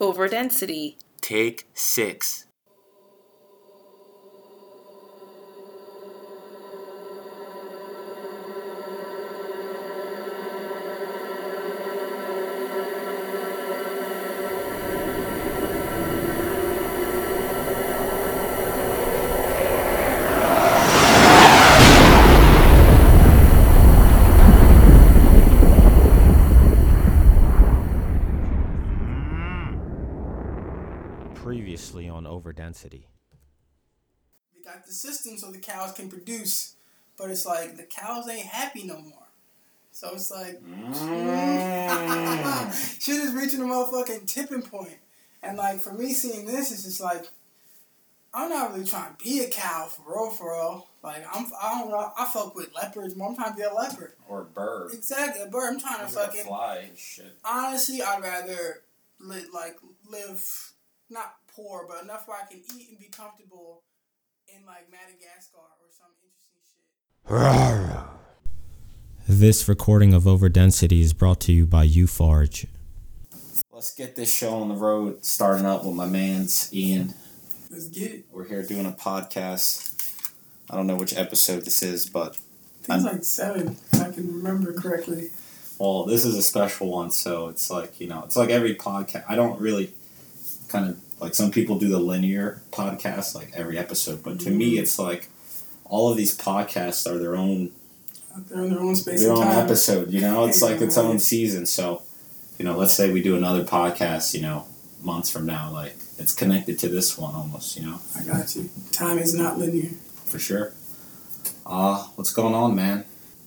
Overdensity. Take six. On Overdensity. We got the system so the cows can produce, but it's like the cows ain't happy no more. So it's like mm. shit is reaching a motherfucking tipping point. And like for me seeing this, it's just like I'm not really trying to be a cow for real, for real. Like I'm, I don't know. I fuck with leopards. More. I'm trying to be a leopard. Or a bird. Exactly, a bird. I'm trying to fucking. fly shit. Honestly, I'd rather li- like live not poor, but enough where I can eat and be comfortable in like Madagascar or some interesting shit. This recording of Overdensity is brought to you by Ufarge. Let's get this show on the road, starting up with my man's Ian. Let's get it. We're here doing a podcast. I don't know which episode this is, but I think it's like seven, if I can remember correctly. well, this is a special one, so it's like, you know, it's like every podcast. I don't really kind of like some people do the linear podcast, like every episode, but to me, it's like all of these podcasts are their own They're in their own space their own time. episode. You know, it's like its own season. So, you know, let's say we do another podcast. You know, months from now, like it's connected to this one almost. You know, I got you. Time is not linear. for sure. Uh, what's going on, man?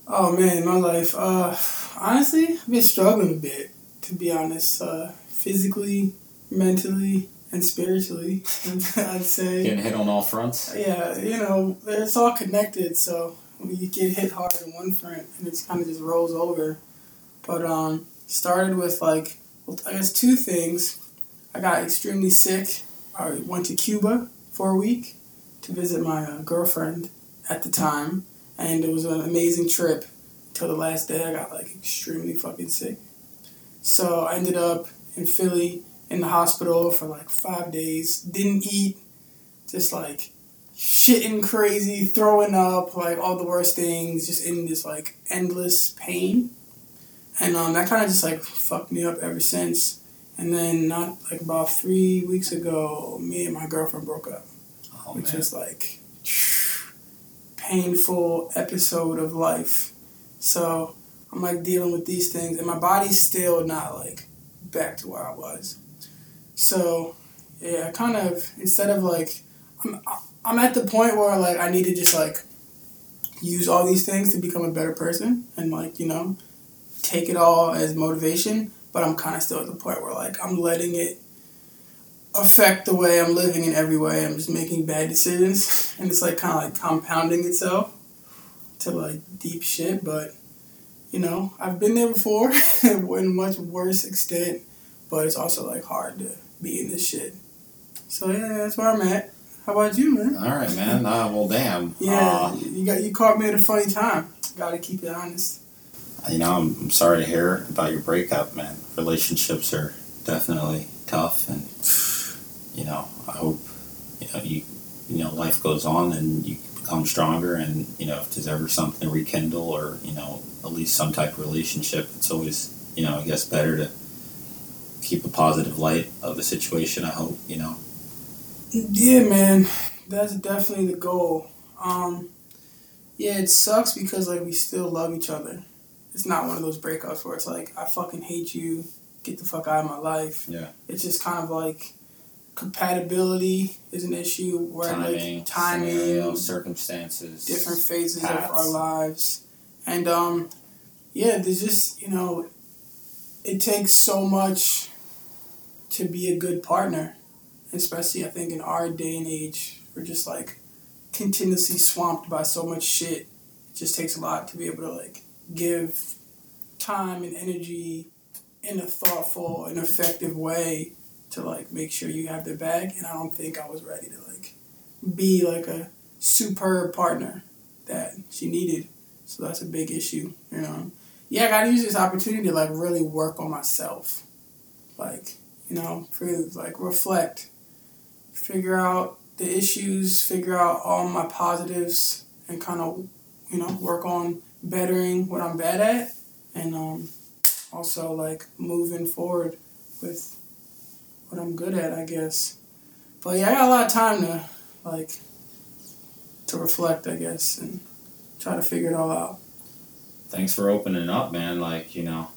Oh man, my life. Uh, honestly, I've been struggling a bit, to be honest. Uh, physically, mentally, and spiritually. I'd say. Getting hit on all fronts. Yeah, you know, it's all connected. So when you get hit hard in one front, and it kind of just rolls over. But um, started with like, well, I guess two things. I got extremely sick. I went to Cuba for a week to visit my uh, girlfriend at the time, and it was an amazing trip. Till the last day, I got like extremely fucking sick. So I ended up in Philly in the hospital for like five days. Didn't eat, just like shitting crazy, throwing up, like all the worst things, just in this like endless pain. And um, that kind of just like fucked me up ever since. And then not like about three weeks ago, me and my girlfriend broke up, Oh which man. is like painful episode of life. So I'm like dealing with these things, and my body's still not like back to where I was. So yeah, I kind of instead of like I'm I'm at the point where like I need to just like use all these things to become a better person and like you know take it all as motivation. But I'm kind of still at the point where like I'm letting it affect the way I'm living in every way. I'm just making bad decisions, and it's like kind of like compounding itself to like deep shit. But you know, I've been there before in much worse extent, but it's also like hard to be in this shit. So yeah, that's where I'm at. How about you, man? All right, man. Uh, well, damn. Yeah, Uh, you got you caught me at a funny time. Got to keep it honest. you know, I'm, I'm sorry to hear about your breakup, man. Relationships are definitely tough, and you know, I hope you know you you know life goes on and you become stronger, and you know if there's ever something to rekindle or you know at least some type of relationship, it's always you know I guess better to keep a positive light of the situation. I hope you know. Yeah, man, that's definitely the goal. Um, yeah, it sucks because like we still love each other. It's not one of those breakups where it's like I fucking hate you, get the fuck out of my life. Yeah. It's just kind of like compatibility is an issue where Timing, like timing, scenario, circumstances, different phases of our lives, and um, yeah, there's just you know, it takes so much to be a good partner, especially I think in our day and age, we're just like continuously swamped by so much shit. It just takes a lot to be able to like give time and energy in a thoughtful and effective way to like make sure you have their back and I don't think I was ready to like be like a superb partner that she needed. So that's a big issue, you know. Yeah, I gotta use this opportunity to like really work on myself. Like, you know, for like reflect, figure out the issues, figure out all my positives, and kind of, you know, work on bettering what I'm bad at, and um, also like moving forward with what I'm good at, I guess. But yeah, I got a lot of time to like to reflect, I guess, and try to figure it all out. Thanks for opening up, man. Like you know,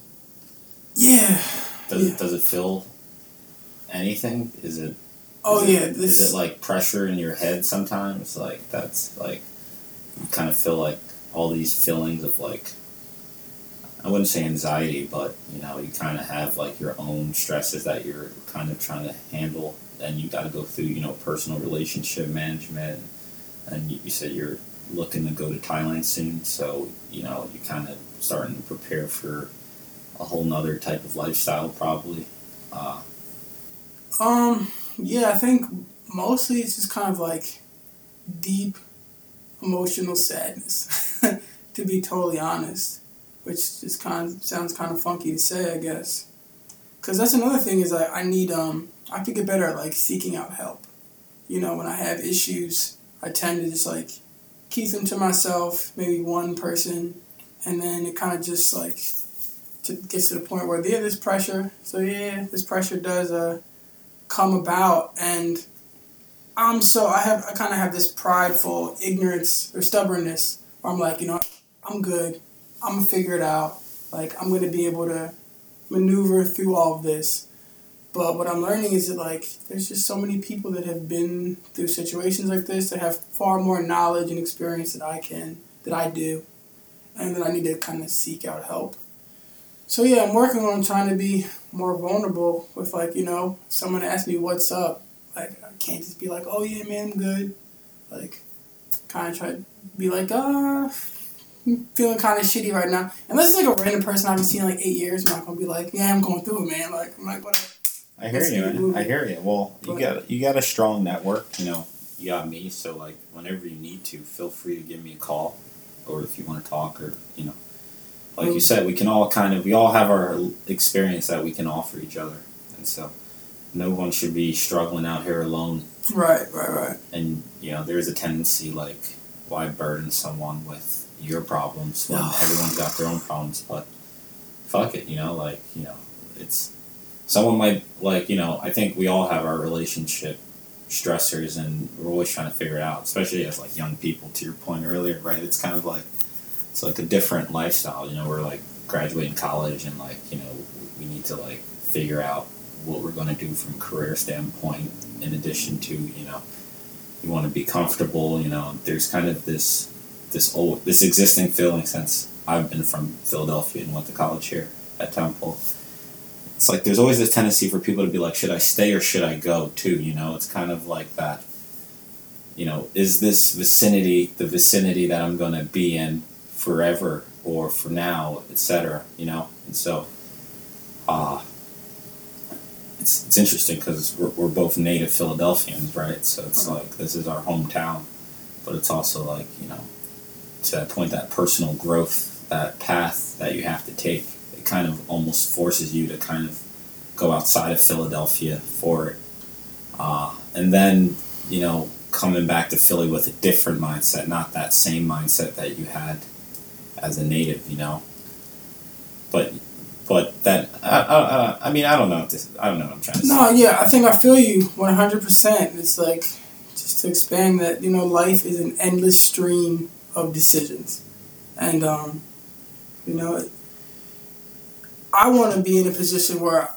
Yeah. does Yeah. it does it feel anything? Is it Oh is it- yeah. This is it like pressure in your head sometimes? Like that's like you kind of feel like all these feelings of like I wouldn't say anxiety, but you know, you kind of have like your own stresses that you're kind of trying to handle, and you got to go through, you know, personal relationship management. And you, you said you're looking to go to Thailand soon, so you know, you kind of starting to prepare for a whole nother type of lifestyle, probably. Uh, Um, yeah, I think mostly it's just kind of like deep emotional sadness, to be totally honest, which just kind of sounds kind of funky to say, I guess. Cause that's another thing is like I need um I have to get better at like seeking out help. You know, when I have issues, I tend to just like keep them to myself, maybe one person, and then it kind of just like to, gets to the point where yeah, there's pressure. So yeah, this pressure does uh come about. And I'm so I have I kind of have this prideful ignorance or stubbornness where I'm like you know I'm good. I'm gonna figure it out. Like I'm gonna be able to maneuver through all of this. But what I'm learning is that like there's just so many people that have been through situations like this that have far more knowledge and experience that I can that I do and that I need to kind of seek out help. So yeah I'm working on trying to be more vulnerable with like you know someone asks me what's up like i can't just be like oh yeah man i'm good like kind of try to be like uh I'm feeling kind of shitty right now unless it's like a random person i haven't seen in like eight years i'm not gonna be like yeah i'm going through it man like i'm like whatever I hear Let's you, keep it man. moving. I hear you. Well, you But- got you got a strong network. You know, you got me. So like, whenever you need to, feel free to give me a call, or if you want to talk, or you know, like you Mm. said, we can all kind of we all have our experience that we can offer each other, and so no one should be struggling out here alone. right right right And you know, there is a tendency like, why burden someone with your problems when Oh. everyone's got their own problems? But fuck it, you know, like you know, it's someone might like you know. I think we all have our relationship stressors, and we're always trying to figure it out, especially as like young people. To your point earlier, right? It's kind of like it's like a different lifestyle. You know, we're like graduating college, and like you know, we need to like figure out what we're going to do from a career standpoint. In addition to you know, you want to be comfortable. You know, there's kind of this this old this existing feeling since I've been from Philadelphia and went to college here at Temple. It's like there's always this tendency for people to be like, should I stay or should I go too? You know, it's kind of like that. You know, is this vicinity the vicinity that I'm going to be in forever or for now, etc. You know, and so, uh, it's it's interesting because we're we're both native Philadelphians, right? So it's like this is our hometown, but it's also like you know, to that point, that personal growth, that path that you have to take, it kind of almost forces you to kind of go outside of Philadelphia for it, uh, and then you know coming back to Philly with a different mindset, not that same mindset that you had as a native, you know. But but that I, I, I- mean I don't know if this I don't know what I'm trying to say. no yeah i think i feel you 100% it's like just to expand that you know life is an endless stream of decisions and um you know i want to be in a position where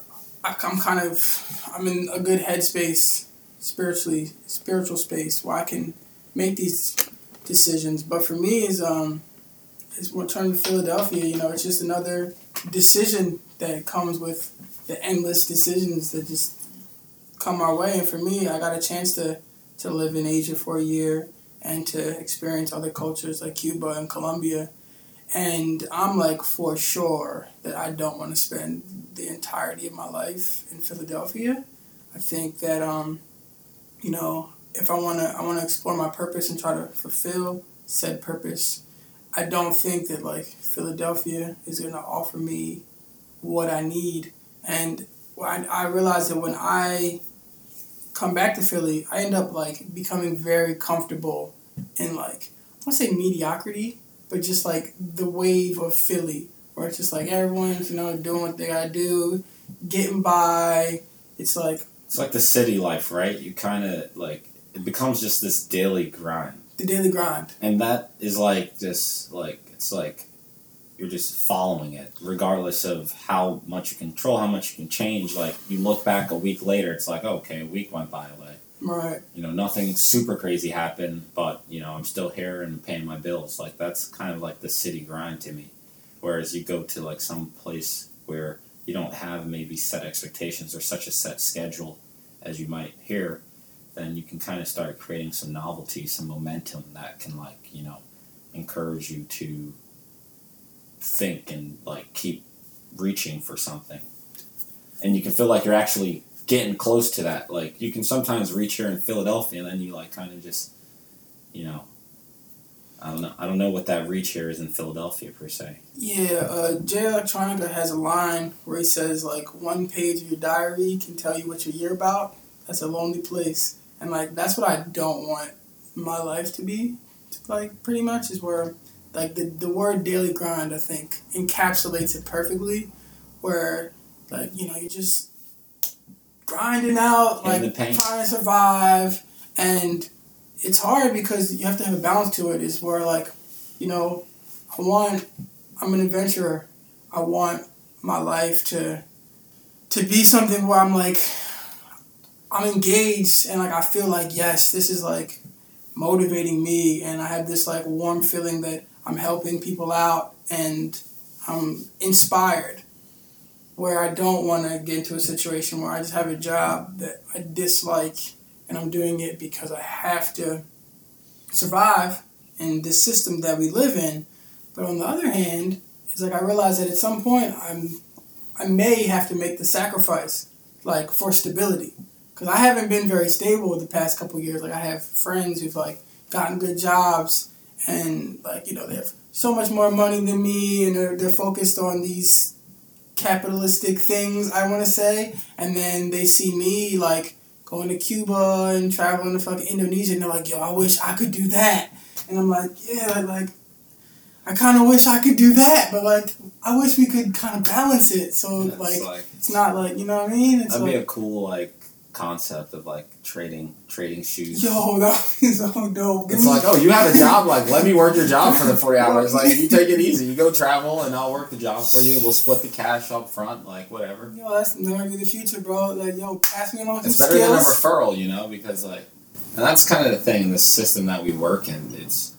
I, i'm kind of i'm in a good headspace spiritually spiritual space where i can make these decisions but for me is um is return to philadelphia you know it's just another decision that comes with the endless decisions that just come our way. And for me i got a chance to to live in asia for a year and to experience other cultures like cuba and colombia. And i'm like for sure that i don't want to spend the entirety of my life in philadelphia. I think that um you know if i want to i want to explore my purpose and try to fulfill said purpose i don't think that like philadelphia is going to offer me what i need and I, I that when I come back to Philly, I end up like becoming very comfortable in like I don't say mediocrity, but just like the wave of Philly, where it's just like everyone's you know doing what they gotta do, getting by. It's like It's like the city life, right? You kind of like it becomes just this daily grind, the daily grind. and that is like just like it's like you're just following it, regardless of how much you control, how much you can change. Like you look back a week later, it's like oh, okay, a week went by. Like Right. you know, nothing super crazy happened, but you know, I'm still here and paying my bills. Like that's kind of like the city grind to me. Whereas you go to like some place where you don't have maybe set expectations or such a set schedule as you might here, then you can kind of start creating some novelty, some momentum that can like, you know, encourage you to think and like keep reaching for something. And you can feel like you're actually getting close to that. Like you can sometimes reach here in Philadelphia and then you like kind of just you know I don't know I don't know what that reach here is in Philadelphia per se. Yeah, uh, Jay Electronica has a line where he says like one page of your diary can tell you what your year about. That's a lonely place, and like that's what I don't want my life to be. Like pretty much is where like the the word daily grind I think encapsulates it perfectly, where like you know you just grinding out In like trying to survive and it's hard because you have to have a balance to it is where like you know i want i'm an adventurer i want my life to to be something where i'm like i'm engaged and like i feel like yes this is like motivating me and i have this like warm feeling that i'm helping people out and i'm inspired where I don't want to get into a situation where I just have a job that I dislike and I'm doing it because I have to survive in this system that we live in. But on the other hand, it's like I realize that at some point I'm I may have to make the sacrifice like for stability because I haven't been very stable the past couple years. Like I have friends who've like gotten good jobs and like you know they have so much more money than me and they're, they're focused on these capitalistic things I want to say, and then they see me like going to Cuba and traveling to fucking Indonesia, and they're like, "Yo, I wish I could do that," and I'm like, "Yeah, like." I kind of wish I could do that, but like I wish we could kind of balance it. So like like it's not like you know what I mean. It's that'd like be a cool like concept of like trading trading shoes. yo, that is so dope. It's like, oh, you have a job. Like, let me work your job for the forty hours. Like, you take it easy. You go travel, and I'll work the job for you. We'll split the cash up front. Like, whatever. yo, that's never be the future, bro. Like yo, pass me along It's better than a referral, you know, because like, and that's kind of the thing. The system that we work in, it's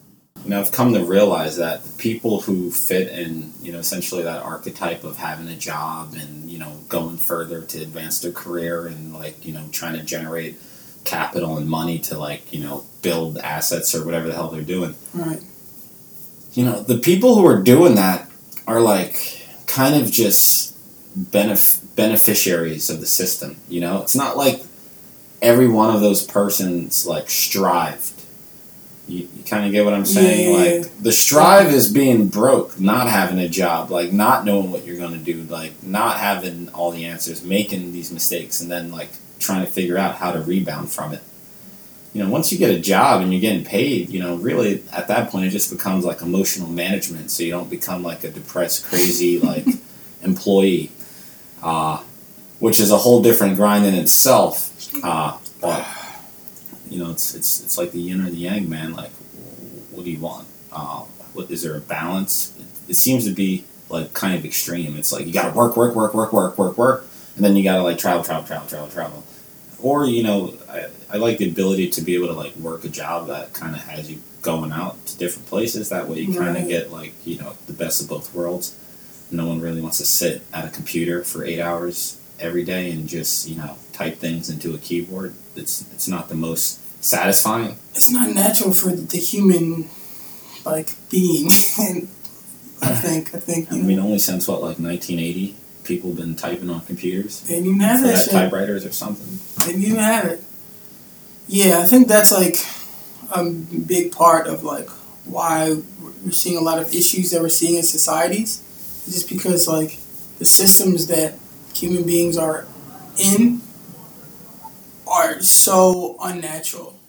know, I've come to realize that the people who fit in, you know, essentially that archetype of having a job and you know going further to advance their career and like you know trying to generate capital and money to like you know build assets or whatever the hell they're doing. right. you know the people who are doing that are like kind of just benef- beneficiaries of the system you know it's not like every one of those persons like strived you, you kind of get what i'm saying Yeah, yeah, yeah. like the strive is being broke not having a job like not knowing what you're going to do like not having all the answers making these mistakes and then like trying to figure out how to rebound from it you know, once you get a job and you're getting paid, you know, really at that point it just becomes like emotional management. So you don't become like a depressed, crazy like employee, uh, which is a whole different grind in itself. Uh, but you know, it's it's it's like the yin or the yang, man. Like, what do you want? Uh, what is there a balance? It, it seems to be like kind of extreme. It's like you got to work, work, work, work, work, work, work, and then you got to like travel, travel, travel, travel, travel or you know I, I like the ability to be able to like work a job that kind of has you going out to different places that way you kind of get like you know the best of both worlds no one really wants to sit at a computer for eight hours every day and just you know type things into a keyboard it's it's not the most satisfying it's not natural for the human like being and I think I think i know, mean only since what like 1980 people have been typing on computers they didn't even have that that shit. typewriters or something They didn't even have it. Yeah, I think that's like a big part of like why we're seeing a lot of issues that we're seeing in societies. Just because like the systems that human beings are in are so unnatural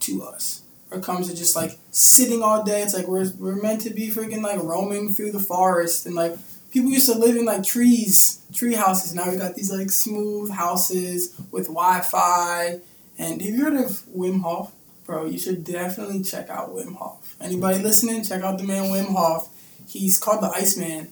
to us. When it comes to just like sitting all day, it's like we're we're meant to be freaking like roaming through the forest and like people used to live in like trees, tree houses. Now we got these like smooth houses with Wi-Fi. And have you heard of Wim Hof? Bro, you should definitely check out Wim Hof. Anybody listening, check out the man Wim Hof. He's called the Iceman,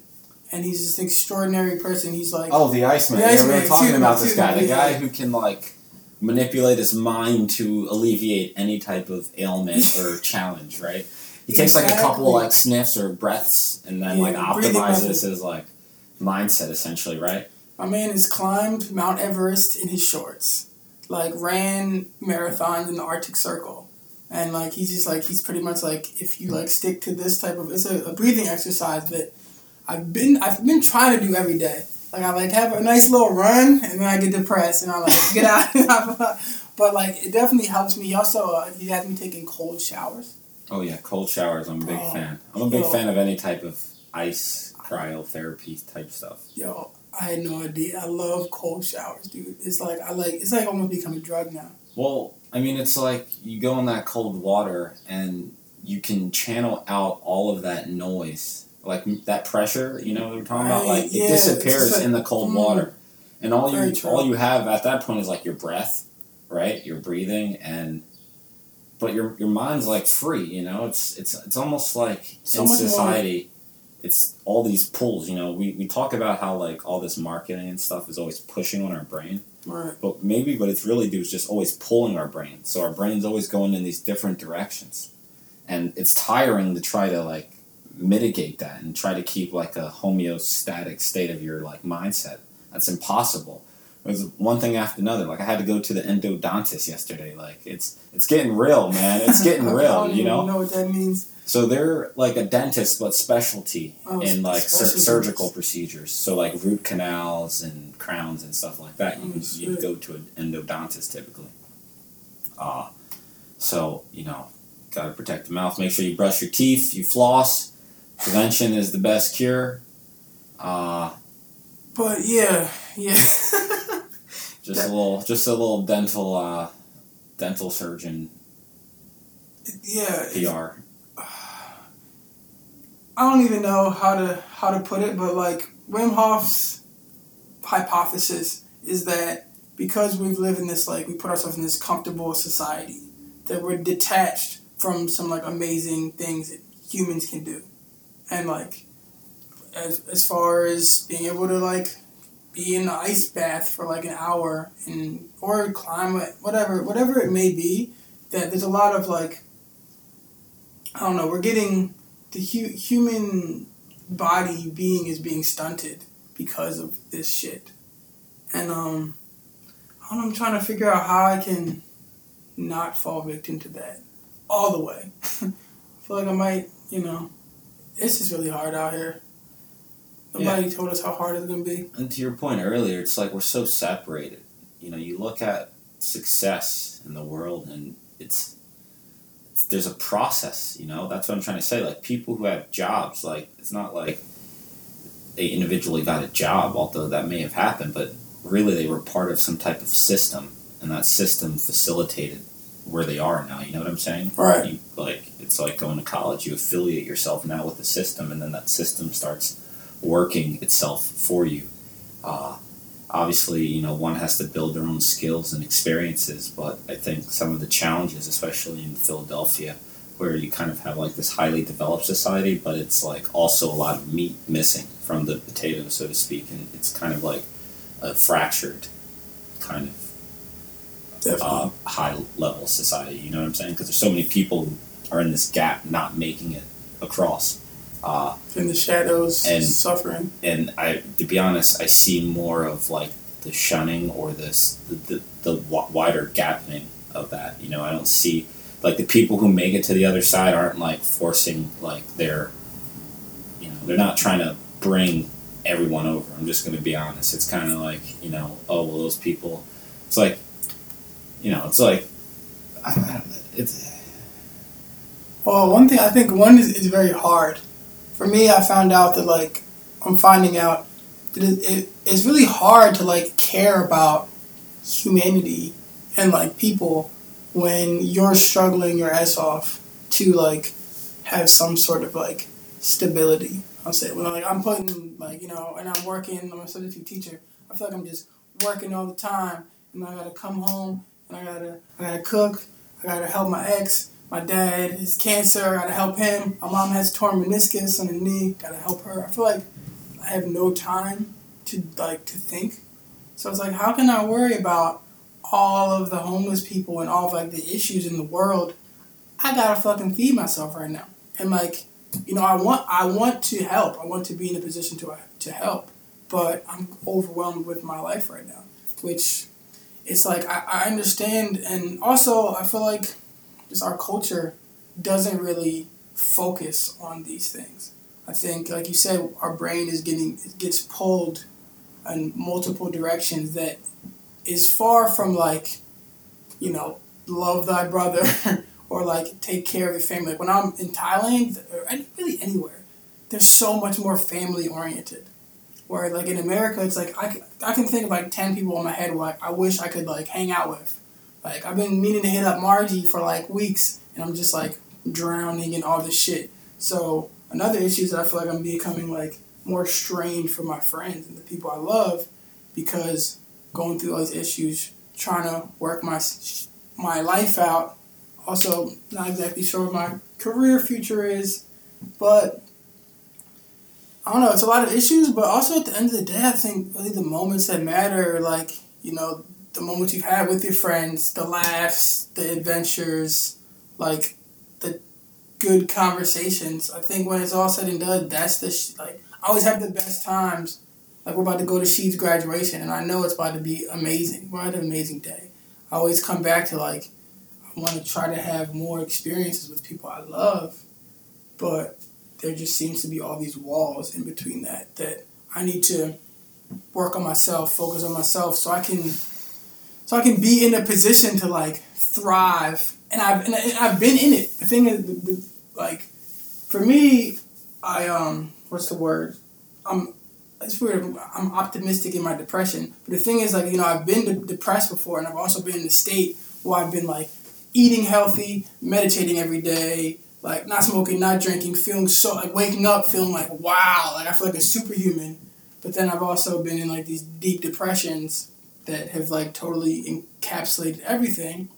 and he's just an extraordinary person. He's like, Oh, the Iceman. The yeah, we Iceman, were talking me, about this excuse guy. The yeah. guy who can like manipulate his mind to alleviate any type of ailment or challenge, right? He takes like a couple like sniffs or breaths and then Yeah, like optimizes his like mindset essentially, right? my man has climbed Mount Everest in his shorts, like ran marathons in the Arctic Circle, and like he's just like he's pretty much like if you like stick to this type of it's a, a breathing exercise that I've been I've been trying to do every day. Like I like have a nice little run and then I get depressed and I like get out. but like it definitely helps me. Also uh, he has me taking cold showers. Oh yeah, cold showers. I'm a big Oh, fan. I'm a big yo. fan of any type of ice cryotherapy type stuff. Yo, I had no idea. I love cold showers, dude. It's like I like it's like almost become a drug now. Well, I mean, it's like you go in that cold water and you can channel out all of that noise, like that pressure. You know what we're talking about? Like yeah, it disappears like- in the cold mm. water, and all you true. all you have at that point is like your breath, right? Your breathing and. But your your mind's like free, you know. It's it's it's almost like So in much more- society, it's all these pulls. You know, we, we talk about how like all this marketing and stuff is always pushing on our brain, Right. but maybe what it's really do is just always pulling our brain. So our brain's always going in these different directions. And it's tiring to try to like mitigate that and try to keep like a homeostatic state of your like mindset. That's impossible. It was one thing after another. Like I had to go to the endodontist yesterday. Like it's it's getting real, man. It's getting real, you know? know what that means. So they're like a dentist, but specialty Oh, in like sur- surgical procedures. So like root canals and crowns and stuff like that. You Oh, you'd go to an endodontist typically. Uh, so you know, gotta protect the mouth. Make sure you brush your teeth. You floss. Prevention is the best cure. Uh, But yeah, yeah. just That- a little, just a little dental, uh, dental surgeon yeah. PR. I don't even know how to how to put it, but like Wim Hof's hypothesis is that because we've lived in this like we put ourselves in this comfortable society that we're detached from some like amazing things that humans can do, and like as as far as being able to like be in the ice bath for like an hour and or climb whatever whatever it may be that there's a lot of like I don't know we're getting the hu- human body being is being stunted because of this shit. And um I'm trying to figure out how I can not fall victim to that all the way. I feel like I might, you know, it's just really hard out here. Nobody told us how hard it's gonna be. And to your point earlier, it's like we're so separated. You know, you look at success in the world, and it's, it's there's a process. You know, that's what I'm trying to say. Like people who have jobs, like it's not like they individually got a job, although that may have happened, but really they were part of some type of system, and that system facilitated where they are now. You know what I'm saying? Right. You, like it's like going to college. You affiliate yourself now with the system, and then that system starts working itself for you. Uh, obviously, you know, one has to build their own skills and experiences, but I think some of the challenges, especially in Philadelphia, where you kind of have like this highly developed society, but it's like also a lot of meat missing from the potato, so to speak, and it's kind of like a fractured kind of. Uh, high level society. You know what I'm saying? Because there's so many people who are in this gap, not making it across. Uh, in the shadows, and- suffering. and I, to be honest, I see more of like the shunning or this the the, the wi- wider gapping of that. You know, I don't see like the people who make it to the other side aren't like forcing like their, you know, they're not trying to bring everyone over. I'm just going to be honest. It's kind of like you know, oh well, those people. It's like, you know, it's like, I, I don't know, it's Well, one thing I think one is, is very hard. For me, I found out that like I'm finding out that it, it, it's really hard to like care about humanity and like people when you're struggling your ass off to like have some sort of like stability. I'll say when like I'm putting like you know, and I'm working. I'm a substitute teacher. I feel like I'm just working all the time, and I gotta come home and I gotta I gotta cook. I gotta help my ex. My dad has cancer. I gotta help him. My mom has torn meniscus on her knee. Gotta help her. I feel like I have no time to like to think. So it's like, how can I worry about all of the homeless people and all of like the issues in the world? I gotta fucking feed myself right now. And like, you know, I want I want to help. I want to be in a position to to help, but I'm overwhelmed with my life right now, which it's like I, I understand and also I feel like just our culture doesn't really focus on these things. I think like you said, our brain is getting it gets pulled in multiple directions that is far from like, you know, love thy brother or like take care of your family. Like when I'm in Thailand or really anywhere, there's so much more family oriented. Where like in America, it's like I, I can think of like ten people in my head where like I wish I could like hang out with. Like I've been meaning to hit up Margie for like weeks, and I'm just like drowning in all this shit. So another issue is that I feel like I'm becoming like more strained for my friends and the people I love because going through all these issues, trying to work my my life out. Also, not exactly sure what my career future is, but I don't know. It's a lot of issues, but also at the end of the day, I think really the moments that matter, like you know, the moments you've had with your friends, the laughs, the adventures, like the good conversations. I think when it's all said and done, that's the sh- like I always have the best times. Like we're about to go to Sheed's graduation, and I know it's about to be amazing. We're at an amazing day. I always come back to like I want to try to have more experiences with people I love, but there just seems to be all these walls in between that that I need to work on myself, focus on myself, so I can so I can be in a position to like thrive. And I've and I've been in it. The thing is, the, the, like, for me, I um, what's the word? I'm it's weird. I'm optimistic in my depression, but the thing is, like, you know, I've been de- depressed before, and I've also been in a state where I've been like eating healthy, meditating every day, like not smoking, not drinking, feeling so like waking up feeling like wow, like I feel like a superhuman. But then I've also been in like these deep depressions that have like totally encapsulated everything.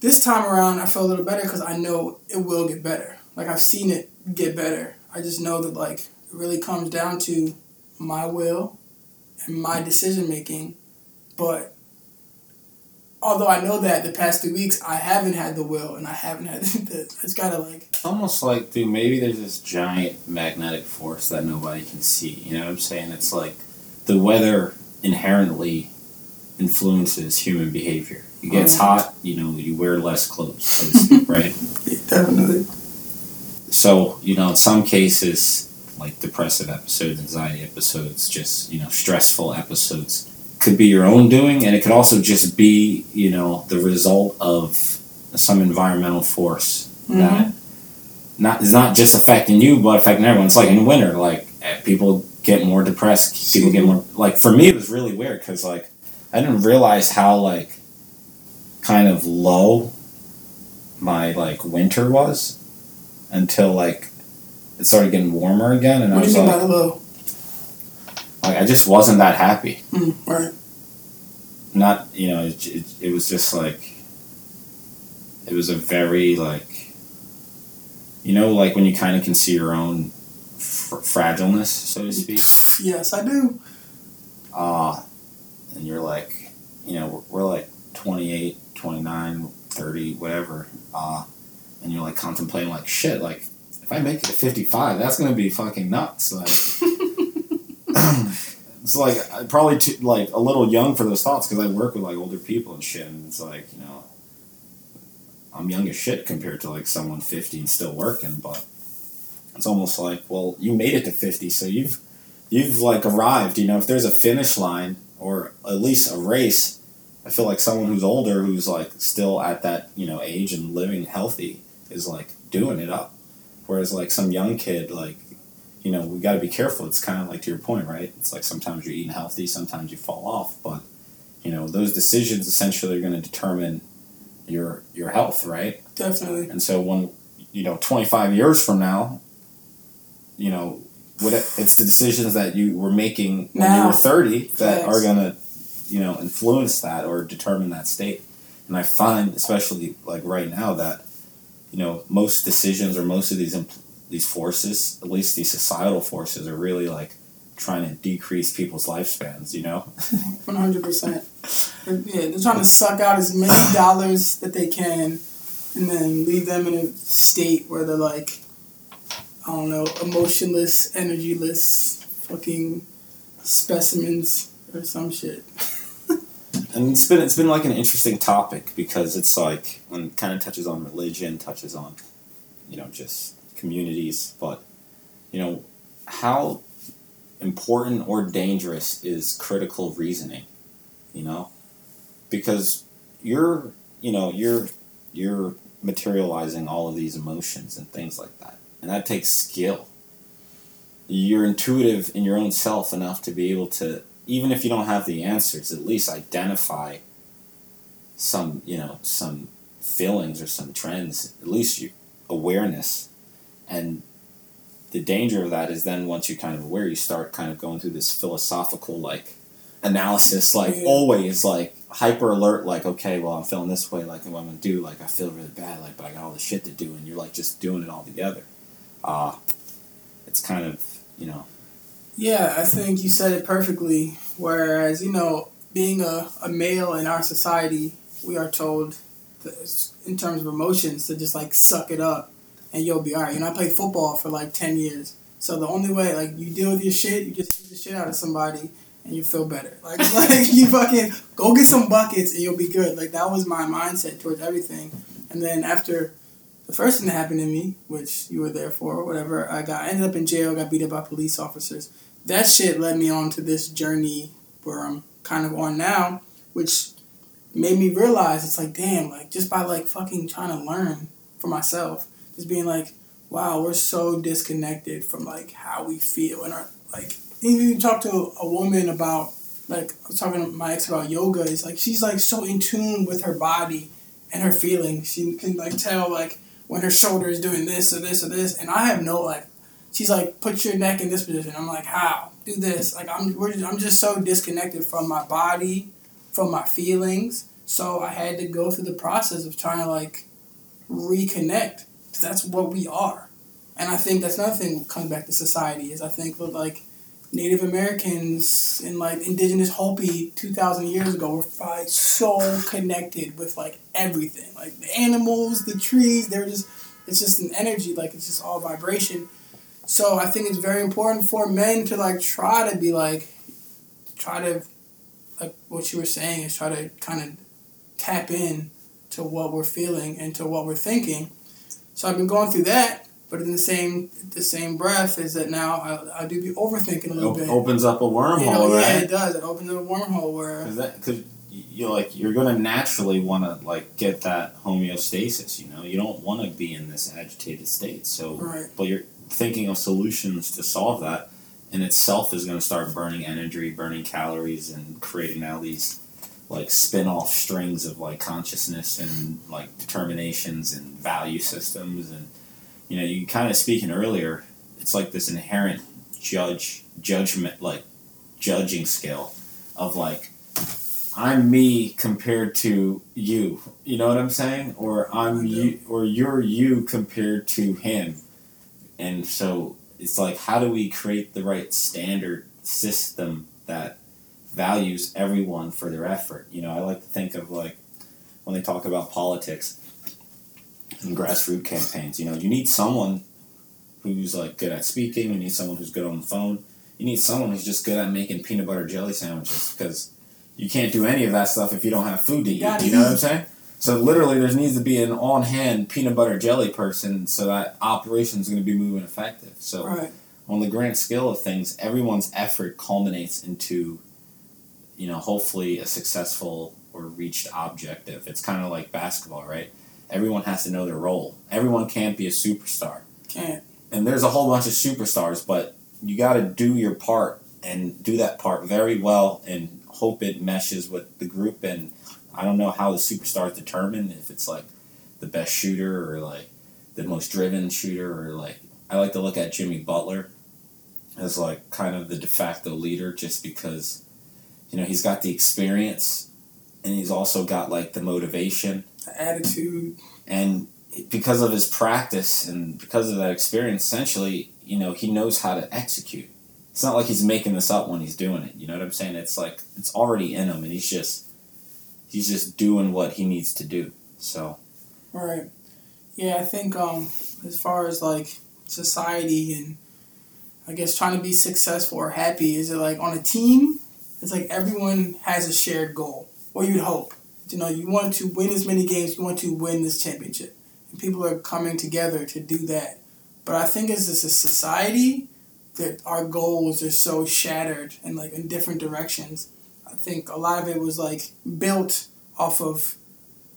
This time around, I feel a little better because I know it will get better. Like I've seen it get better. I just know that like it really comes down to my will and my decision making. But although I know that the past two weeks I haven't had the will and I haven't had the, it's gotta like almost like, dude, maybe there's this giant magnetic force that nobody can see. You know what I'm saying? It's like the weather inherently influences human behavior. It gets Mhm. hot, you know, you wear less clothes, so to speak, right? definitely So, you know, in some cases, like depressive episodes, anxiety episodes, just, you know, stressful episodes, could be your own doing, and it could also just be, you know, the result of some environmental force that not is not just affecting you, but affecting everyone. It's like in winter, like eh, people get more depressed, people get more like. For me, it was really weird because like I didn't realize how like kind of low my like winter was until like it started getting warmer again, and I What do was you mean like, by low? Like I just wasn't that happy. Mm, right. Not you know, it, it, it was just like it was a very like you know, like when you kind of can see your own fr- fragileness, so to speak. Yes, I do. uh, and you're like, you know, we're, we're like 28, 29, 30, whatever, uh, and you're like contemplating like shit, like if I make it to 55, that's gonna be fucking nuts. Like, it's like I'm probably too, like a little young for those thoughts because I work with like older people and shit, and it's like you know, I'm young as shit compared to like someone 50 and still working, but it's almost like, well, you made it to 50, so you've you've like arrived. You know, if there's a finish line or at least a race, I feel like someone who's older, who's like still at that you know age and living healthy, is like doing it up. Whereas like some young kid, like you know, we got to be careful. It's kind of like to your point, right? It's like sometimes you're eating healthy, sometimes you fall off, but you know those decisions essentially are going to determine your your health, right? Definitely. And so when you know 25 years from now, you know what it, it's the decisions that you were making when you were 30 that Facts. are going to you know influence that or determine that state. And I find especially like right now that you know most decisions or most of these these forces, at least these societal forces are really like trying to decrease people's lifespans, you know? One hundred percent. Yeah, they're trying to suck out as many dollars that they can, and then leave them in a state where they're like, I don't know, emotionless, energyless, fucking specimens or some shit. and it's been it's been like an interesting topic because it's like when it kind of touches on religion, touches on you know just communities, but you know how important or dangerous is critical reasoning, you know, because you're you know you're you're materializing all of these emotions and things like that, and that takes skill. You're intuitive in your own self enough to be able to even if you don't have the answers, at least identify some, you know, some feelings or some trends, at least you awareness. And the danger of that is then once you're kind of aware, you start kind of going through this philosophical like analysis, like Yeah. always like hyper alert, like, okay, well I'm feeling this way, like what I'm gonna do, like I feel really bad, like but I got all this shit to do and you're like just doing it all together. Uh it's kind of, you know, Yeah, I think you said it perfectly. Whereas, you know, being a, a male in our society, we are told, in terms of emotions, to just like suck it up and you'll be alright. You know, I played football for like 10 years. So the only way, like, you deal with your shit, you just hit the shit out of somebody and you feel better. Like, like you fucking go get some buckets and you'll be good. Like, that was my mindset towards everything. And then after the first thing that happened to me, which you were there for, whatever, I got I ended up in jail, got beat up by police officers. That shit led me on to this journey where I'm kind of on now, which made me realize it's like, damn, like just by like fucking trying to learn for myself, just being like, wow, we're so disconnected from like how we feel and our like even you talk to a woman about like I was talking to my ex about yoga, it's like she's like so in tune with her body and her feelings. She can like tell like when her shoulder is doing this or this or this, and I have no like. She's like, put your neck in this position. I'm like, how? Do this. Like I'm, we're just, I'm just so disconnected from my body, from my feelings. So I had to go through the process of trying to like reconnect because that's what we are. And I think that's another thing that comes back to society is I think that like Native Americans and like indigenous Hopi two thousand years ago were like so connected with like everything. Like the animals, the trees, they're just it's just an energy, like it's just all vibration. So I think it's very important for men to like try to be like try to like what you were saying is try to kind of tap in to what we're feeling and to what we're thinking. So I've been going through that, but in the same the same breath is that now I, I do be overthinking a little op- bit. opens up a wormhole, You know, yeah, it does. It opens up a wormhole where Cause that, cause you like you're gonna naturally want to like get that homeostasis. You know, you don't want to be in this agitated state. So, Right. but you're thinking of solutions to solve that, in itself is gonna start burning energy, burning calories, and creating all these like spin-off strings of like consciousness and like determinations and value systems and you know you kind of speaking earlier it's like this inherent judge judgment like judging skill of like I'm me compared to you. You know what I'm saying? Or I'm you or you're you compared to him. And so it's like how do we create the right standard system that values everyone for their effort? You know, I like to think of like when they talk about politics and grassroots campaigns, you know, you need someone who's like good at speaking, you need someone who's good on the phone, you need someone who's just good at making peanut butter jelly sandwiches because you can't do any of that stuff if you don't have food to eat. You know what I'm saying? So literally, there needs to be an on-hand peanut butter jelly person so that operation is going to be moving effective. So right. on the grand scale of things, everyone's effort culminates into, you know, hopefully a successful or reached objective. It's kind of like basketball, right? Everyone has to know their role. Everyone can't be a superstar Can't. and there's a whole bunch of superstars, but you got to do your part and do that part very well, and hope it meshes with the group. And I don't know how the superstars determine if it's like the best shooter or like the most driven shooter or like I like to look at Jimmy Butler as like kind of the de facto leader just because you know he's got the experience and he's also got like the motivation The attitude. and because of his practice and because of that experience essentially you know he knows how to execute it's not like he's making this up when he's doing it you know what i'm saying it's like it's already in him and he's just he's just doing what he needs to do so Right. Yeah, I think um as far as like society and I guess trying to be successful or happy, is it like on a team? It's like everyone has a shared goal. Or you'd hope. You know, you want to win as many games, you want to win this championship. And people are coming together to do that. But I think as a society that our goals are so shattered and like in different directions. I think a lot of it was like built off of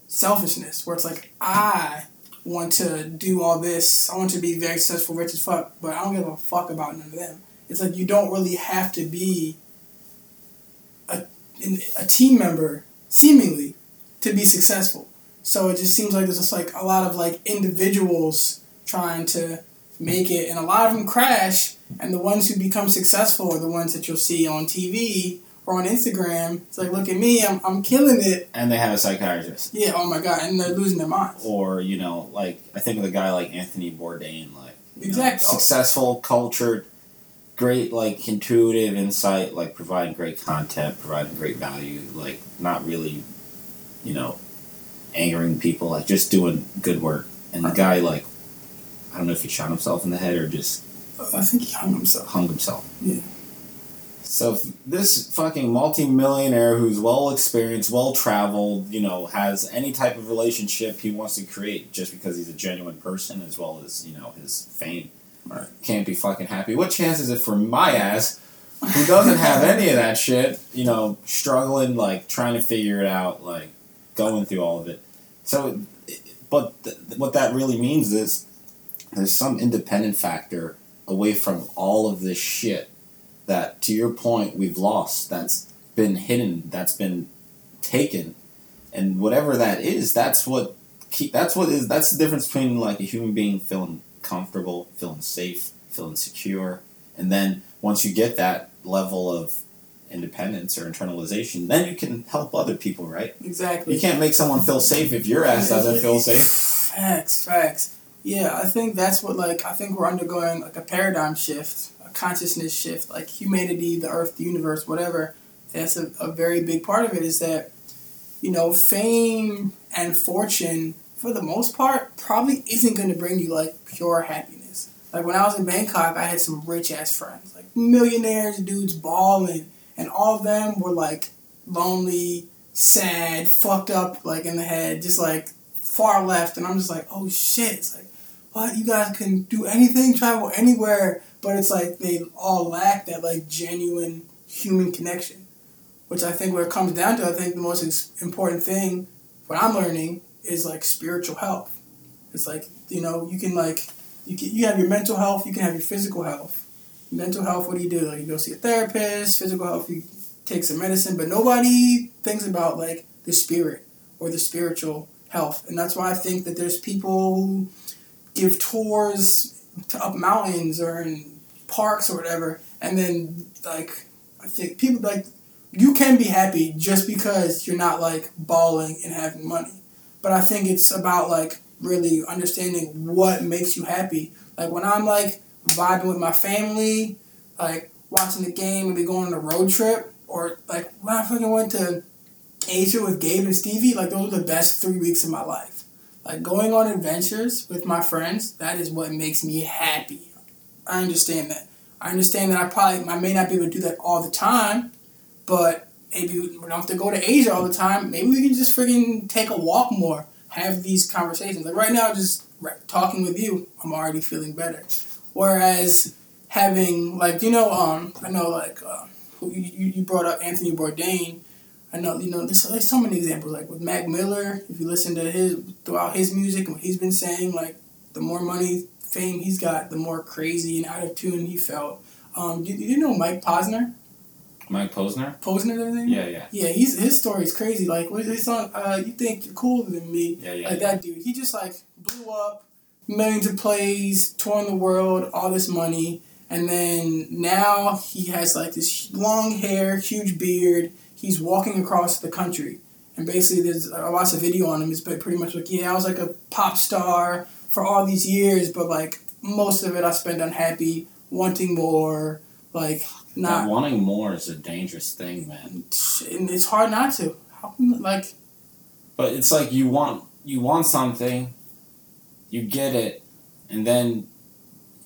selfishness, where it's like I want to do all this, I want to be very successful, rich as fuck, but I don't give a fuck about none of them. It's like you don't really have to be a a team member, seemingly, to be successful. So it just seems like there's just like a lot of like individuals trying to make it, and a lot of them crash. And the ones who become successful are the ones that you'll see on TV or on Instagram. It's like, look at me, I'm, I'm killing it. and they have a psychiatrist Yeah, oh my god, and they're losing their minds. or you know like i think of a guy like anthony bourdain like you know, successful cultured great like intuitive insight like providing great content providing great value like not really you know angering people like just doing good work and the guy like i don't know if he shot himself in the head or just I think he hung himself. hung himself Yeah. so this fucking multi-millionaire who's well experienced well traveled you know has any type of relationship he wants to create just because he's a genuine person as well as you know his fame. Can't be fucking happy. What chance is it for my ass who doesn't have any of that shit you know struggling like trying to figure it out like going through all of it? So but th- what that really means is there's some independent factor away from all of this shit that to your point we've lost that's been hidden that's been taken. And whatever that is that's what keep that's what is that's the difference between like a human being feeling comfortable feeling safe feeling secure and then once you get that level of independence or internalization then you can help other people right Exactly. you can't make someone feel safe if your ass doesn't feel safe Facts, facts. Yeah, I think that's what like I think we're undergoing like a paradigm shift, a consciousness shift, like humanity, the earth, the universe, whatever. That's a, a very big part of it is that, you know, fame and fortune, for the most part, probably isn't gonna bring you like pure happiness. Like when I was in Bangkok, I had some rich ass friends, like millionaires, dudes balling, and all of them were like lonely, sad, fucked up, like in the head, just like far left, and I'm just like, oh shit. It's like, what? You guys can do anything, travel anywhere, but it's like they all lack that like genuine human connection, which I think where it comes down to, I think the most important thing, what I'm learning is like spiritual health. It's like you know you can like you can you have your mental health, you can have your physical health. Mental health, what do you do? Like you go see a therapist. Physical health, you take some medicine, but nobody thinks about like the spirit or the spiritual health. And that's why I think that there's people who give tours to up mountains or in parks or whatever, and then like I think people like you can be happy just because you're not like balling and having money. But I think it's about like really understanding what makes you happy. Like when I'm like vibing with my family, like watching the game and we going on a road trip, or like when I fucking went to Asia with Gabe and Stevie, like those were the best three weeks of my life. Like going on adventures with my friends, that is what makes me happy. I understand that. I understand that I probably I may not be able to do that all the time, but maybe we don't have to go to Asia all the time. Maybe we can just freaking take a walk more, have these conversations. Like right now, just talking with you, I'm already feeling better. Whereas having like you know um I know like uh, you, you you brought up Anthony Bourdain. I know you know there's, there's so many examples like with Mac Miller. If you listen to his throughout his music and what he's been saying, like the more money, fame he's got, the more crazy and out of tune he felt. Um, you, you know Mike Posner? Mike Posner. Posner and everything. Yeah, yeah, Yeah, he's his story is crazy. Like, what is his song? Uh, you think you're cooler than me? yeah, yeah. like yeah. that dude. He just like blew up, millions of plays, touring the world, all this money, and then now he has like this long hair, huge beard. He's walking across the country, and basically there's I watched a video on him. It's but pretty much like yeah, I was like a pop star for all these years, but like most of it I spent unhappy, wanting more, like That not. wanting more is a dangerous thing, man. And it's hard not to. How, like But it's like you want you want something, you get it, and then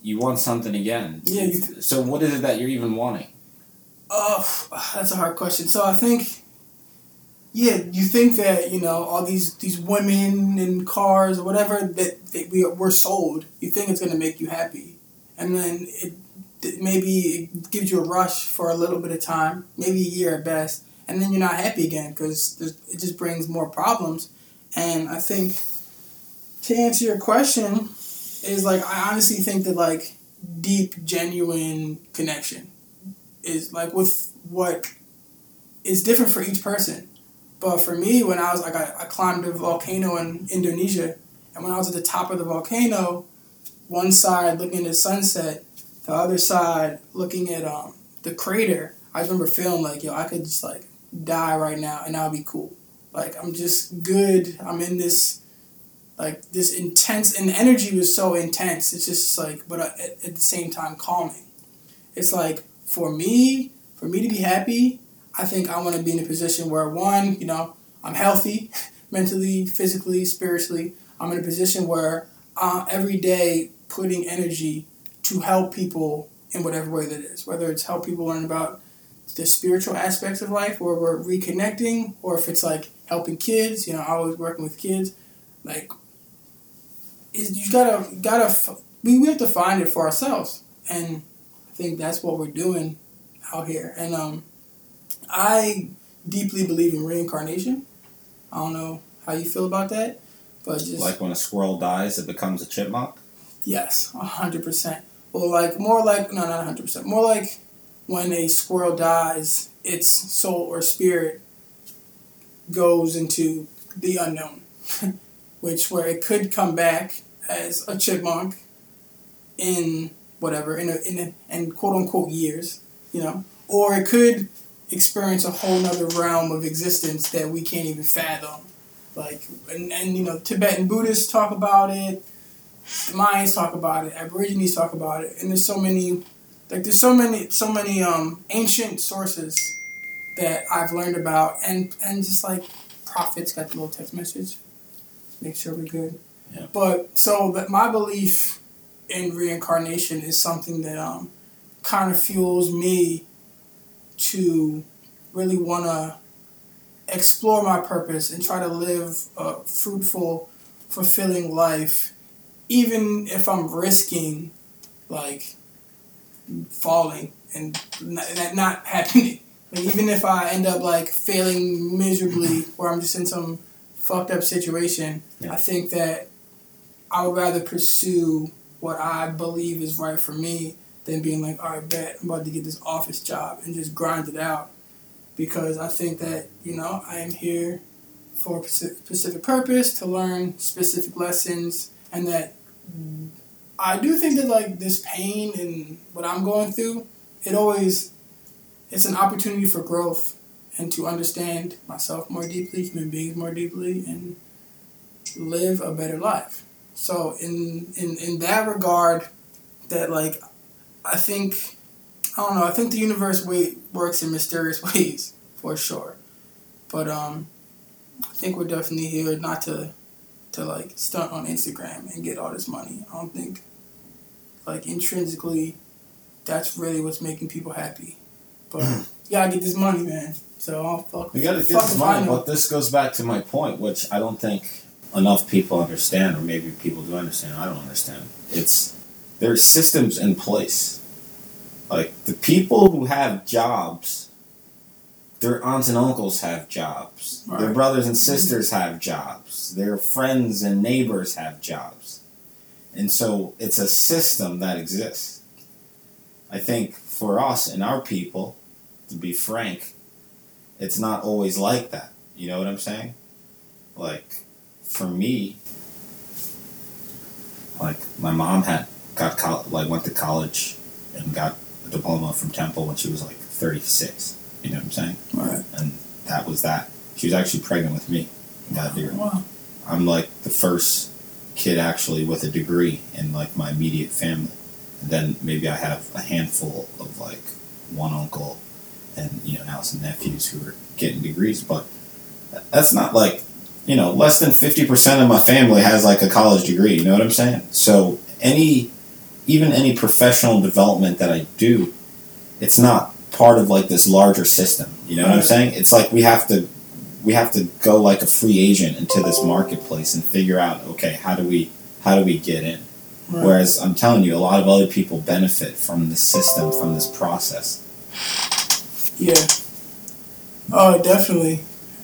you want something again. Yeah, you- so what is it that you're even wanting? Oh, that's a hard question. So I think, yeah, you think that you know all these these women and cars or whatever that, that we we're sold. You think it's gonna make you happy, and then it- maybe it gives you a rush for a little bit of time, maybe a year at best, and then you're not happy again because it just brings more problems. And I think to answer your question is like I honestly think that like deep, genuine connection is like with what is different for each person. But for me, when I was like, I, I climbed a volcano in Indonesia, and when I was at the top of the volcano, one side looking at the sunset, the other side looking at um, the crater, I remember feeling like, yo, I could just like die right now and I'll be cool. Like, I'm just good. I'm in this, like, this intense, and the energy was so intense. It's just like, but at, at the same time, calming. It's like, for me, for me to be happy, I think I want to be in a position where one, you know, I'm healthy, mentally, physically, spiritually. I'm in a position where uh, every day putting energy to help people in whatever way that is, whether it's help people learn about the spiritual aspects of life, or we're reconnecting, or if it's like helping kids. You know, always working with kids. Like, is you gotta gotta we, we have to find it for ourselves, and I think that's what we're doing out here. And um, I deeply believe in reincarnation. I don't know how you feel about that, but just Like when a squirrel dies, it becomes a chipmunk. yes, a hundred percent. Or like more like no, not hundred percent. More like when a squirrel dies, its soul or spirit goes into the unknown, which where it could come back as a chipmunk in whatever in a, in a, in quote unquote years, you know, or it could experience a whole nother realm of existence that we can't even fathom. Like and, and you know, Tibetan Buddhists talk about it, Mayans talk about it, Aborigines talk about it, and there's so many like there's so many so many um ancient sources that I've learned about and and just like prophets got the little text message. Make sure we're good. Yeah. But so that my belief in reincarnation is something that um kind of fuels me to really want to explore my purpose and try to live a fruitful, fulfilling life, even if I'm risking like falling and not, that not happening. Like even if I end up like failing miserably, or I'm just in some fucked up situation, Yeah. I think that I would rather pursue what I believe is right for me than being like, all right, bet I'm about to get this office job and just grind it out. Because I think that, you know, I am here for a specific purpose to learn specific lessons and that I do think that like this pain and what I'm going through, it always it's an opportunity for growth and to understand myself more deeply, human beings more deeply, and live a better life. So in in in that regard, that like I think I don't know. I think the universe way, works in mysterious ways for sure, but um, I think we're definitely here not to to like stunt on Instagram and get all this money. I don't think like intrinsically that's really what's making people happy. But mm-hmm. you gotta get this money, man. So I'll fuck. We got to get this money, but this goes back to my point, which I don't think enough people understand, or maybe people do understand. I don't understand. It's there's systems in place. Like the people who have jobs, their aunts and uncles have jobs. Their brothers and sisters have jobs. Their friends and neighbors have jobs. And so it's a system that exists. I think for us and our people, to be frank, it's not always like that. You know what I'm saying? Like, for me, like my mom had got col- like went to college and got a diploma from Temple when she was like 36. You know what I'm saying? Right. And that was that. She was actually pregnant with me. Got degree. Wow. I'm like the first kid actually with a degree in like my immediate family. And then maybe I have a handful of like one uncle and you know now some nephews who are getting degrees, but that's not like you know less than fifty percent of my family has like a college degree. You know what I'm saying? So any even any professional development that I do, it's not part of like this larger system. You know what I'm saying? It's like we have to we have to go like a free agent into this marketplace and figure out okay how do we how do we get in Right. whereas i'm telling you a lot of other people benefit from the system from this process Yeah. Oh, definitely.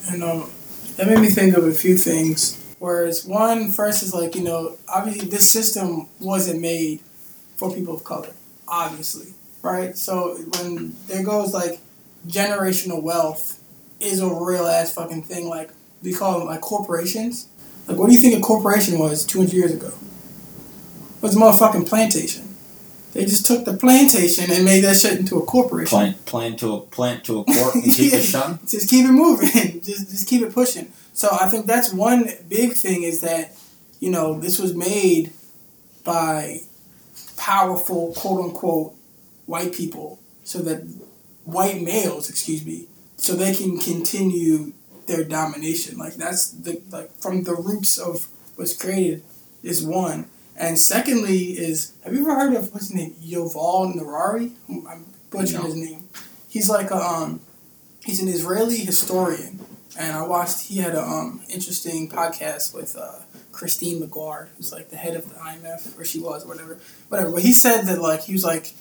And um, that made me think of a few things. Whereas one first is like you know obviously this system wasn't made for people of color, obviously, right? So when there goes like generational wealth is a real ass fucking thing. Like we call them like corporations. Like what do you think a corporation was two hundred years ago? It was a motherfucking plantation. They just took the plantation and made that shit into a corporation plant plant to a plant to a court and keep it shut just keep it moving. just just keep it pushing. So I think that's one big thing is that, you know, this was made by powerful quote unquote white people so that white males, excuse me, so they can continue their domination. Like that's the like from the roots of what's created is one. And secondly is have you ever heard of what's his name? Yoval Narari? I'm butchering No. his name. He's like a um he's an Israeli historian, and I watched. He had a um, interesting podcast with uh, Christine Lagarde, who's like the head of the IMF, or she was, or whatever, whatever. But he said that like he was like,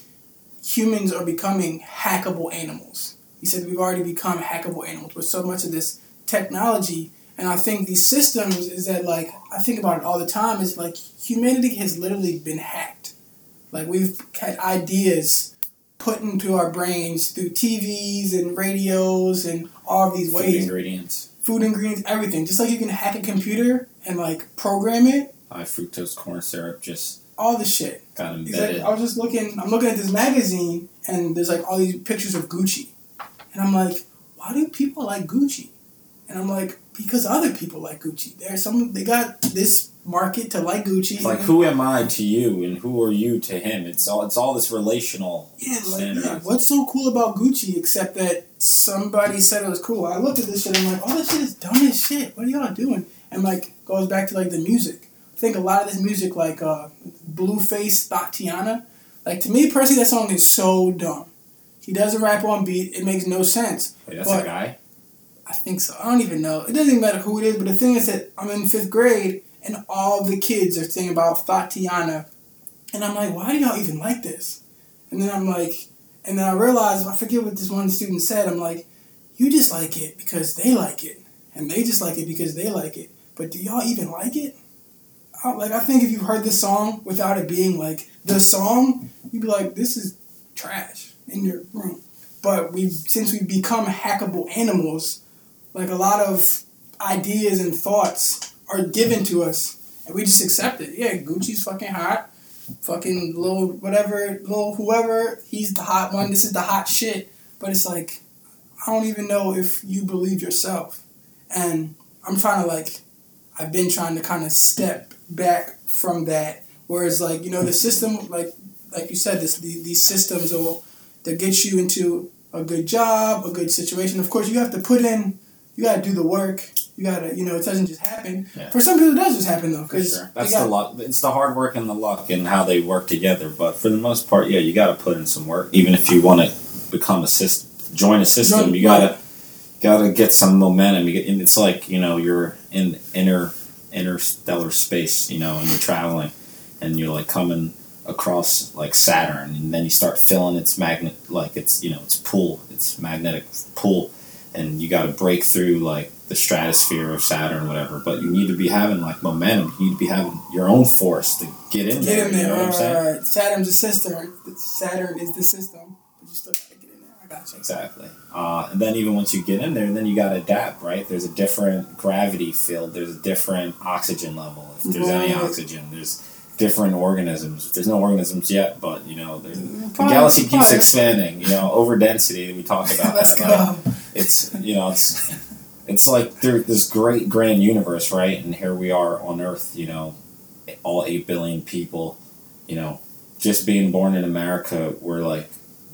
humans are becoming hackable animals. He said we've already become hackable animals with so much of this technology. And I think these systems is that like I think about it all the time. Is like humanity has literally been hacked. Like we've had ideas put into our brains through TVs and radios and all of these food ways. ingredients Food ingredients, everything. Just like you can hack a computer and like program it, high fructose corn syrup just all the shit. got embedded Exactly. I was just looking. I'm looking at this magazine, and there's like all these pictures of Gucci, and I'm like, why do people like Gucci? And I'm like, because other people like Gucci. There's some. They got this market to like Gucci. Like who am I to you and who are you to him? It's all it's all this relational Yeah, like, yeah, what's so cool about Gucci except that somebody said it was cool? I looked at this shit. And I'm like, all this shit is dumb as shit. What are y'all doing? And like goes back to like the music. I think a lot of this music, like uh, Blueface, Thotiana, like to me personally, that song is so dumb. He doesn't rap on beat. It makes no sense. Wait, that's but- a guy. I think so. I don't even know. It doesn't even matter who it is. But the thing is that I'm in fifth grade and all the kids are singing about Thotiana, and I'm like, why do y'all even like this? And then I'm like, and then I realized I forget what this one student said. I'm like, you just like it because they like it, and they just like it because they like it. But do y'all even like it? I, like I think if you heard this song without it being like the song, you'd be like, this is trash in your room. But we since we've become hackable animals, like a lot of ideas and thoughts are given to us and we just accept it. Yeah, Gucci's fucking hot. Fucking little whatever, little whoever, he's the hot one. This is the hot shit. But it's like, I don't even know if you believe yourself. And I'm trying to like, I've been trying to kind of step back from that. Whereas like, you know, the system, like, like you said, this the, these systems will that get you into a good job, a good situation. Of course, you have to put in, you got to do the work. You got to, you know, it doesn't just happen. Yeah. For some people, it does just happen though, because sure. That's the luck. It's the hard work and the luck and how they work together. But for the most part, yeah, you got to put in some work. Even if you want to become a system, join a system, you gotta gotta get some momentum. You get, and it's like you know you're in inner interstellar space, you know, and you're traveling, and you're like coming across like Saturn, and then you start feeling its magnet, like it's you know its pull, its magnetic pull, and you got to break through like the stratosphere of Saturn, whatever. But you need to be having like momentum. You need to be having your own force to get in there. Get in You know what I'm saying? Saturn's a system. Saturn is the system, but you still gotta get in there. I exactly. Uh, and then even once you get in there, then you got to adapt, right? There's a different gravity field. There's a different oxygen level. If there's any oxygen, there's different organisms. There's no organisms yet, but you know, the Probably- galaxy keeps probably. expanding. You know, over density. We talk about that. like, it's you know it's it's like there, this great grand universe right and here we are on earth you know all 8 billion people you know just being born in america we're like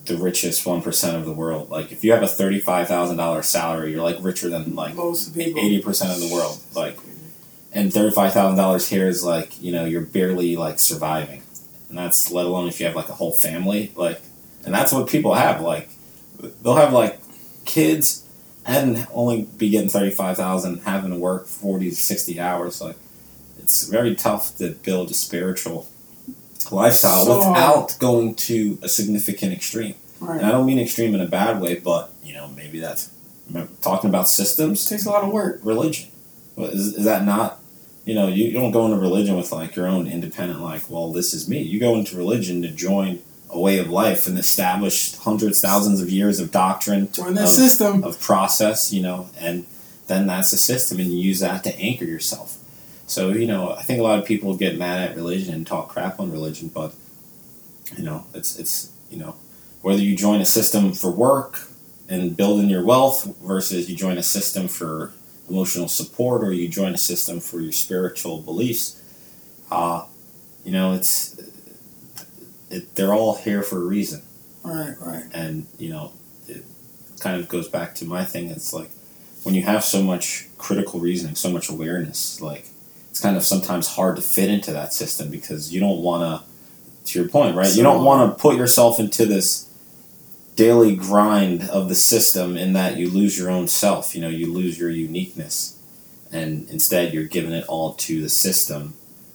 the richest 1% of the world like if you have a $35000 salary you're like richer than like Most people. 80% of the world like and $35000 here is like you know you're barely like surviving and that's let alone if you have like a whole family like and that's what people have like they'll have like kids and only be getting 35000 having to work 40 to 60 hours like it's very tough to build a spiritual lifestyle So without going to a significant extreme. And i don't mean extreme in a bad way but you know maybe that's talking about systems takes a lot of work. religion. Well, is, is that not you know you, you don't go into religion with like your own independent like well this is me. You go into religion to join a way of life and establish hundreds thousands of years of doctrine Join that of, system. of process you know and then that's a system and you use that to anchor yourself so you know i think a lot of people get mad at religion and talk crap on religion but you know it's it's you know whether you join a system for work and building your wealth versus you join a system for emotional support or you join a system for your spiritual beliefs uh, you know it's it, they're all here for a reason Right, right. and you know it kind of goes back to my thing it's like when you have so much critical reasoning so much awareness like it's kind of sometimes hard to fit into that system because you don't want to to your point right you don't want to put yourself into this daily grind of the system in that you lose your own self you know you lose your uniqueness and instead you're giving it all to the system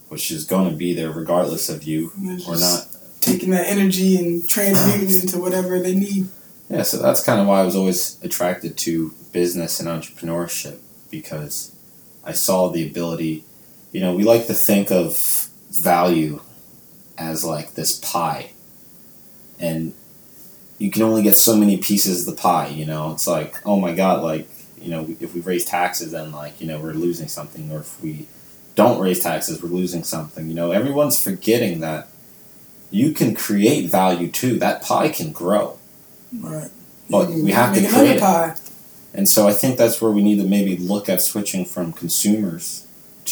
which is going to be there regardless of you or not Taking that energy and transmuting it into whatever they need. Yeah, so that's kind of why I was always attracted to business and entrepreneurship because I saw the ability. You know, we like to think of value as like this pie, and you can only get so many pieces of the pie. You know, it's like, oh my god, like you know, if we raise taxes, then like you know we're losing something, or if we don't raise taxes, we're losing something. You know, everyone's forgetting that you can create value too. That pie can grow. Right. But You we have to create another it. And so I think that's where we need to maybe look at switching from consumers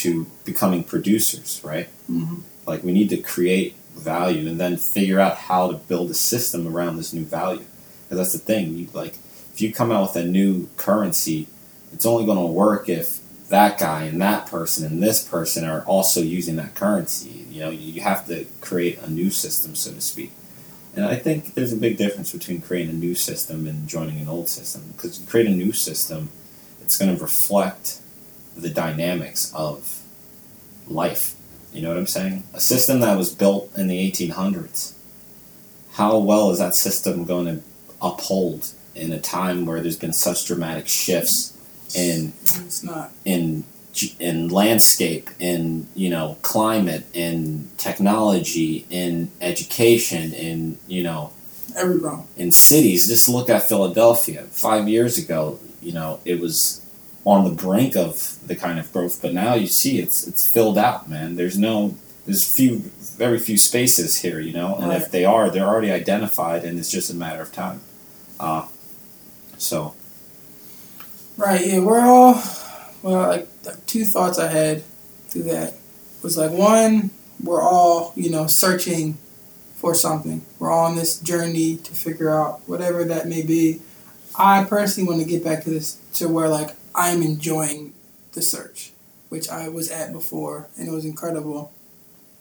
to becoming producers, right? Mhm. Like we need to create value and then figure out how to build a system around this new value. Because that's the thing. You like if you come out with a new currency, it's only going to work if that guy and that person and this person are also using that currency. You know, you have to create a new system, so to speak. And I think there's a big difference between creating a new system and joining an old system. Because you create a new system, it's going to reflect the dynamics of life. You know what I'm saying? A system that was built in the 1800s, how well is that system going to uphold in a time where there's been such dramatic shifts in It's not. in in landscape, in you know climate, in technology, in education, in you know Every wrong. in cities. Just look at Philadelphia. Five years ago, you know, it was on the brink of the kind of growth, but now you see it's it's filled out, man. There's no there's few very few spaces here, you know, and if they are, they're already identified, and it's just a matter of time. Uh, so Right, yeah, we're all well like, like two thoughts I had through that was like one, we're all, you know, searching for something. We're all on this journey to figure out whatever that may be. I personally want to get back to this to where like I'm enjoying the search, which I was at before and it was incredible.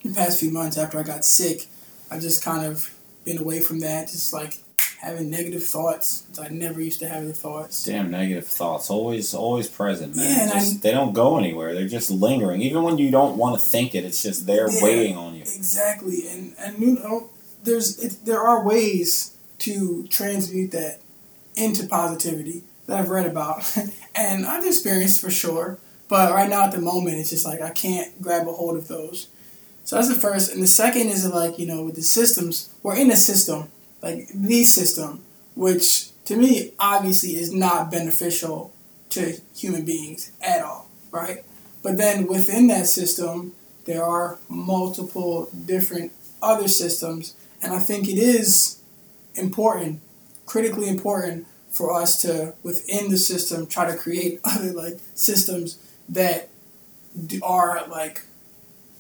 The past few months after I got sick, I just kind of been away from that, just like having negative thoughts. I never used to have the thoughts. damn negative thoughts always always present, man. Yeah, Just- I- they don't go anywhere. They're just lingering. Even when you don't want to think it, it's just there Yeah. waiting on you. Exactly, and and you know, there's it, there are ways to transmute that into positivity that I've read about, and I've experienced for sure. But right now, at the moment, it's just like I can't grab a hold of those. So that's the first, and the second is like you know with the systems, we're in a system like the system, which to me, obviously, is not beneficial to human beings at all, right? But then within that system, there are multiple different other systems, and I think it is important, critically important, for us to within the system try to create other like systems that are like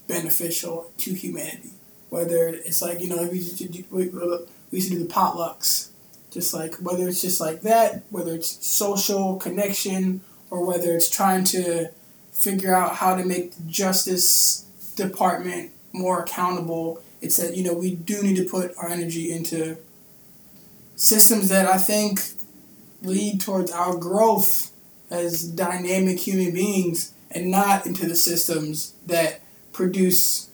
beneficial to humanity. Whether it's like you know we used to do, we, we used to do the potlucks, just like whether it's just like that, whether it's social connection, or whether it's trying to figure out how to make the justice department more accountable. It's that you know we do need to put our energy into systems that I think lead towards our growth as dynamic human beings and not into the systems that produce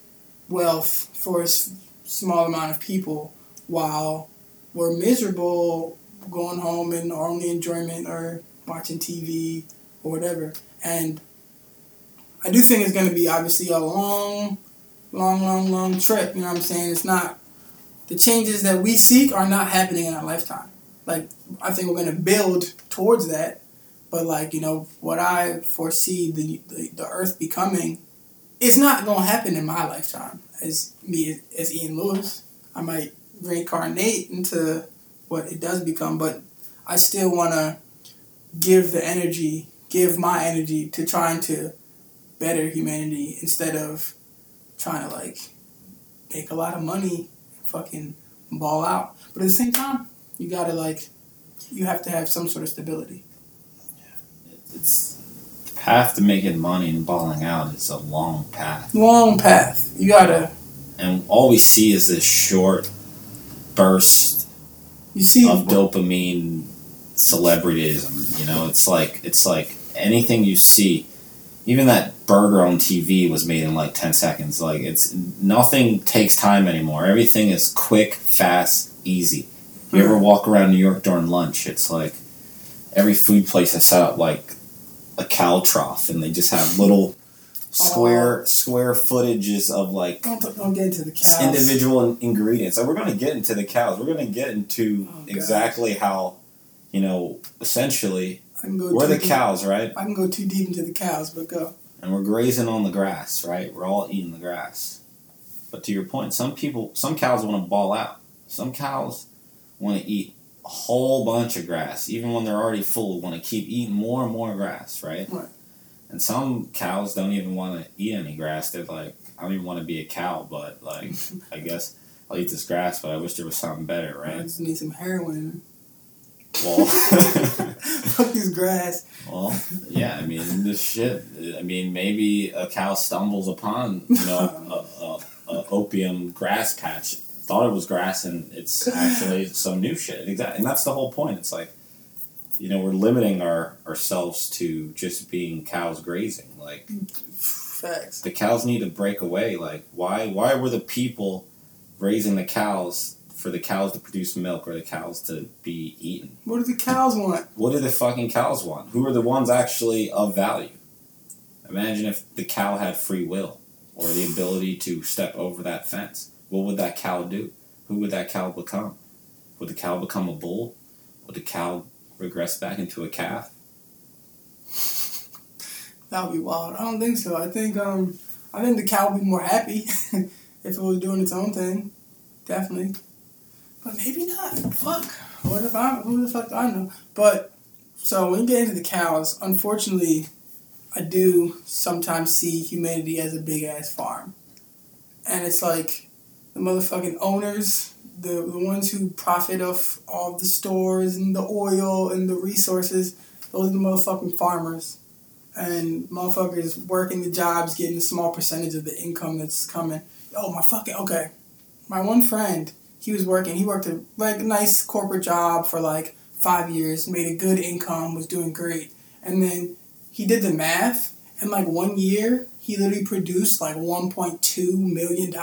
wealth for a small amount of people while we're miserable going home and our only enjoyment or watching TV or whatever. And I do think it's going to be obviously a long, long, long, long trip. You know what I'm saying? It's not, the changes that we seek are not happening in our lifetime. Like, I think we're going to build towards that. But, like, you know, what I foresee the, the, the earth becoming, it's not going to happen in my lifetime as me, as Ian Lewis. I might reincarnate into what it does become, but I still want to give the energy, give my energy to trying to better humanity instead of trying to like make a lot of money, fucking ball out. But at the same time, you gotta like, you have to have some sort of stability. Yeah, it's the path to making money and balling out is a long path. Long path. You gotta. And all we see is this short burst you see of dopamine celebrityism. You know, it's like it's like anything you see, even that burger on TV was made in like ten seconds. Like it's nothing takes time anymore. Everything is quick, fast, easy. You mm-hmm. ever walk around New York during lunch? It's like every food place has set up like a cow trough, and they just have little square uh, square footages of like don't, don't get into the cows. individual ingredients. And we're going to get into the cows. We're going to get into oh, exactly how, you know, essentially we're the deep. cows, right? I can go too deep into the cows, but go. And we're grazing on the grass, right? We're all eating the grass. But to your point, some people, some cows want to ball out. Some cows want to eat a whole bunch of grass, even when they're already full. Want to keep eating more and more grass, right? Right. And some cows don't even want to eat any grass. They're like, I don't even want to be a cow, but like, I guess I'll eat this grass, but I wish there was something better, right? I just need some heroin. Well, fuck this grass. Well, yeah, I mean, this shit. I mean, maybe a cow stumbles upon, you know, a, a, a opium grass patch, thought it was grass, and it's actually some new shit. Exactly, and that's the whole point. It's like you know we're limiting our ourselves to just being cows grazing. Like facts. the cows need to break away. Like why why were the people raising the cows for the cows to produce milk or the cows to be eaten? What do the cows want? What do the fucking cows want? Who are the ones actually of value? Imagine if the cow had free will or the ability to step over that fence what would that cow do who would that cow become would the cow become a bull would the cow regress back into a calf? that would be wild. I don't think so. I think um I think the cow would be more happy if it was doing its own thing. Definitely. But maybe not. Fuck. What if I who the fuck do I know? But so when you get into the cows, unfortunately I do sometimes see humanity as a big ass farm. And it's like the motherfucking owners the, the ones who profit off all the stores and the oil and the resources, those are the motherfucking farmers. And motherfuckers working the jobs, getting a small percentage of the income that's coming. Oh my fucking okay. My one friend, he was working, he worked a like nice corporate job for like five years, made a good income, was doing great. And then he did the math, and like one year, he literally produced like $1.2 million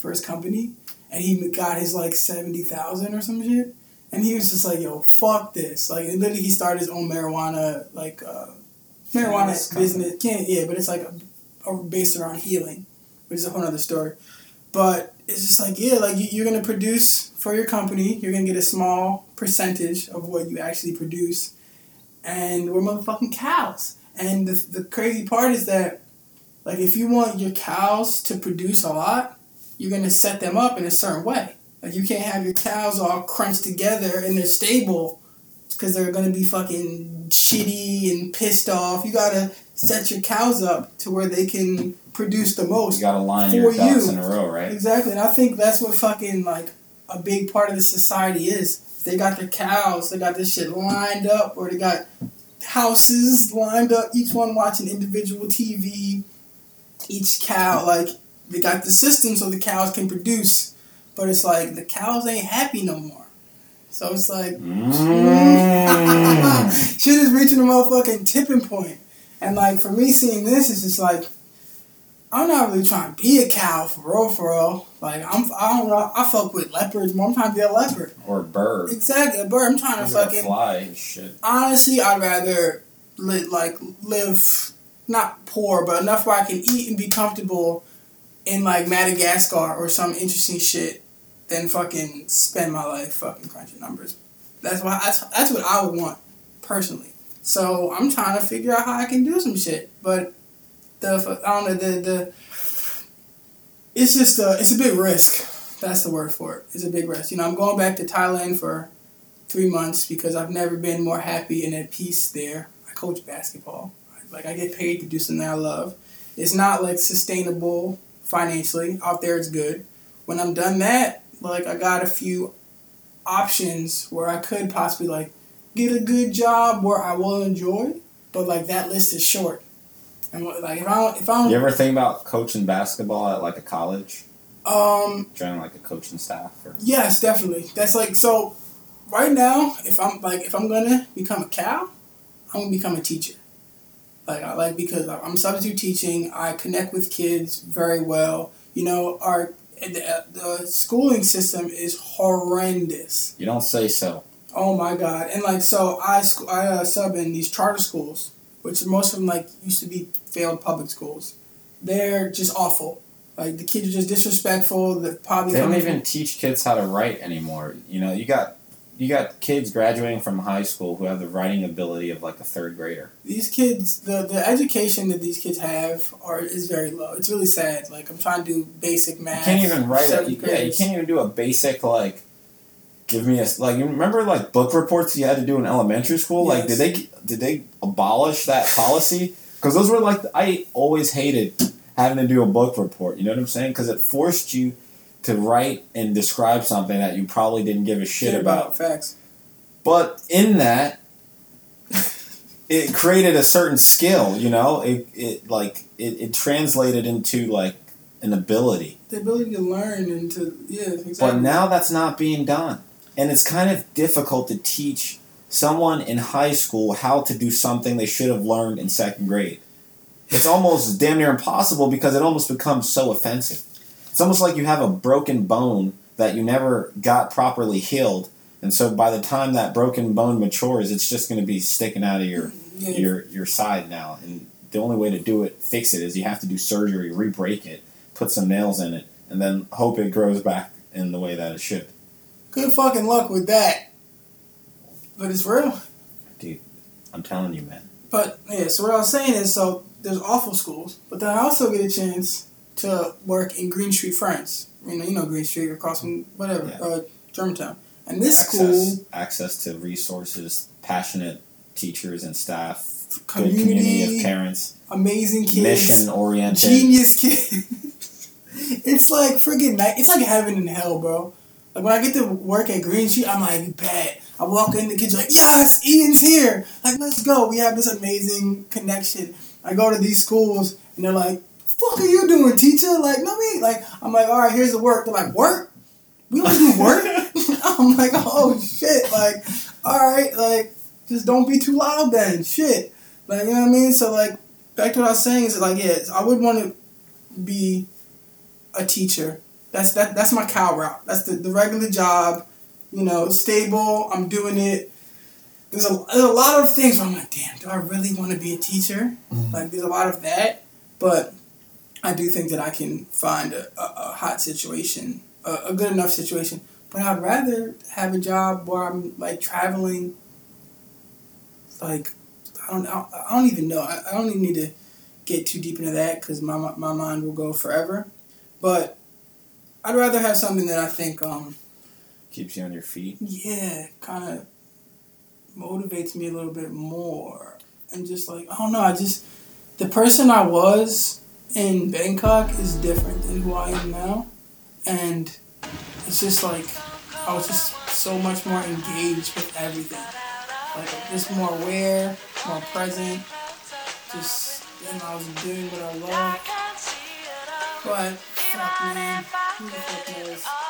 for his company and he got his like seventy thousand or some shit, and he was just like, "Yo, fuck this!" Like, literally, he started his own marijuana like uh, marijuana business. Can't yeah, but it's like a, a, based around healing, which is a whole other story. but it's just like yeah, like you, you're gonna produce for your company. You're gonna get a small percentage of what you actually produce, and we're motherfucking cows. And the the crazy part is that, like, if you want your cows to produce a lot, you're gonna set them up in a certain way. Like you can't have your cows all crunched together in their stable because they're gonna be fucking shitty and pissed off. You gotta set your cows up to where they can produce the most. You got to line your ducks you. in a row, right? Exactly, and I think that's what fucking like a big part of the society is. They got their cows, they got this shit lined up, or they got houses lined up, each one watching individual TV. Each cow, like they got the system so the cows can produce, but it's like the cows ain't happy no more. So it's like Mm. shit is reaching a motherfucking tipping point. And like for me seeing this, it's just like I'm not really trying to be a cow for real, for real. Like I'm, I don't know. I fuck with leopards more. I'm trying to be a leopard. or a bird. Exactly, a bird. I'm trying to fucking. fly and shit. Honestly, I'd rather li- like live not poor, but enough where I can eat and be comfortable in like Madagascar or some interesting shit than fucking spend my life fucking crunching numbers. That's why that's, that's what I would want personally. So I'm trying to figure out how I can do some shit, but the I don't know the the. It's just a it's a big risk. That's the word for it. It's a big risk. You know, I'm going back to Thailand for three months because I've never been more happy and at peace there. I coach basketball. Like I get paid to do something I love. It's not like sustainable financially. Out there, it's good. When I'm done that, like I got a few options where I could possibly like get a good job where I will enjoy, but like that list is short. And like if I if I You ever think about coaching basketball at like a college? um, Joining like a coaching staff? Or Yes, definitely. That's like so. Right now, if I'm like if I'm gonna become a cow, I'm gonna become a teacher. Like I like because I'm substitute teaching. I connect with kids very well. You know, our the, the schooling system is horrendous. you don't say so. Oh my god! And like so, I sc- I uh, sub in these charter schools, which most of them like used to be failed public schools. They're just awful. Like the kids are just disrespectful. They're probably They don't coming from- even teach kids how to write anymore. You know, you got you got kids graduating from high school who have the writing ability of like a third grader. these kids the, the education that these kids have are is very low it's really sad like i'm trying to do basic You math can't even write it. Yeah, you can't even do a basic like. Give me a like. You remember like book reports you had to do in elementary school? Like, did they did they abolish that policy? Because those were like I always hated having to do a book report. You know what I'm saying? Because it forced you to write and describe something that you probably didn't give a shit about. facts But in that, it created a certain skill. You know, it it like it, it translated into like an ability. the ability to learn and to yeah exactly But now that's not being done. And it's kind of difficult to teach someone in high school how to do something they should have learned in second grade. It's almost damn near impossible because it almost becomes so offensive. It's almost like you have a broken bone that you never got properly healed. And so by the time that broken bone matures, it's just going to be sticking out of your yeah, your your side now. And the only way to do it, fix it, is you have to do surgery, re-break it, put some nails in it, and then hope it grows back in the way that it should. good fucking luck with that but it's real Dude, I'm telling you, man. but yeah so what i was saying is so there's awful schools but then i also get a chance to work in Greene Street Friends you know you know green street across from whatever Yeah. uh, germantown and this access, school access to resources, passionate teachers and staff, good community, community of parents, amazing kids mission oriented. genius kids. it's like freaking night. It's like heaven and hell, bro. Like when I get to work at Greene Street, I'm like, bet. I walk in, the kids are like, yes, Ian's here. Like, let's go. We have this amazing connection. I go to these schools and they're like, fuck are you doing, teacher? Like, no, me. Like, I'm like, all right, here's the work. They're like, work? We don't do work? I'm like, oh shit. Like, all right, like, just don't be too loud then. Shit. Like, you know what I mean? So, like, back to what I was saying is like, yeah, I would want to be a teacher. That's that. That's my cow route. That's the, the regular job. You know, stable. I'm doing it. There's a, there's a lot of things where I'm like, damn, do I really want to be a teacher? Mm-hmm. Like, there's a lot of that. But I do think that I can find a, a, a hot situation, a, a good enough situation. But I'd rather have a job where I'm like traveling. Like, I don't, I don't even know. I, I don't even need to get too deep into that because my my mind will go forever. But I'd rather have something that I think um, keeps you on your feet. Yeah, kind of motivates me a little bit more, and just like I don't know, I just the person I was in Bangkok is different than who I am now, and it's just like I was just so much more engaged with everything, like just more aware, more present, just you know I was doing what I love, but fuck man, who the fuck?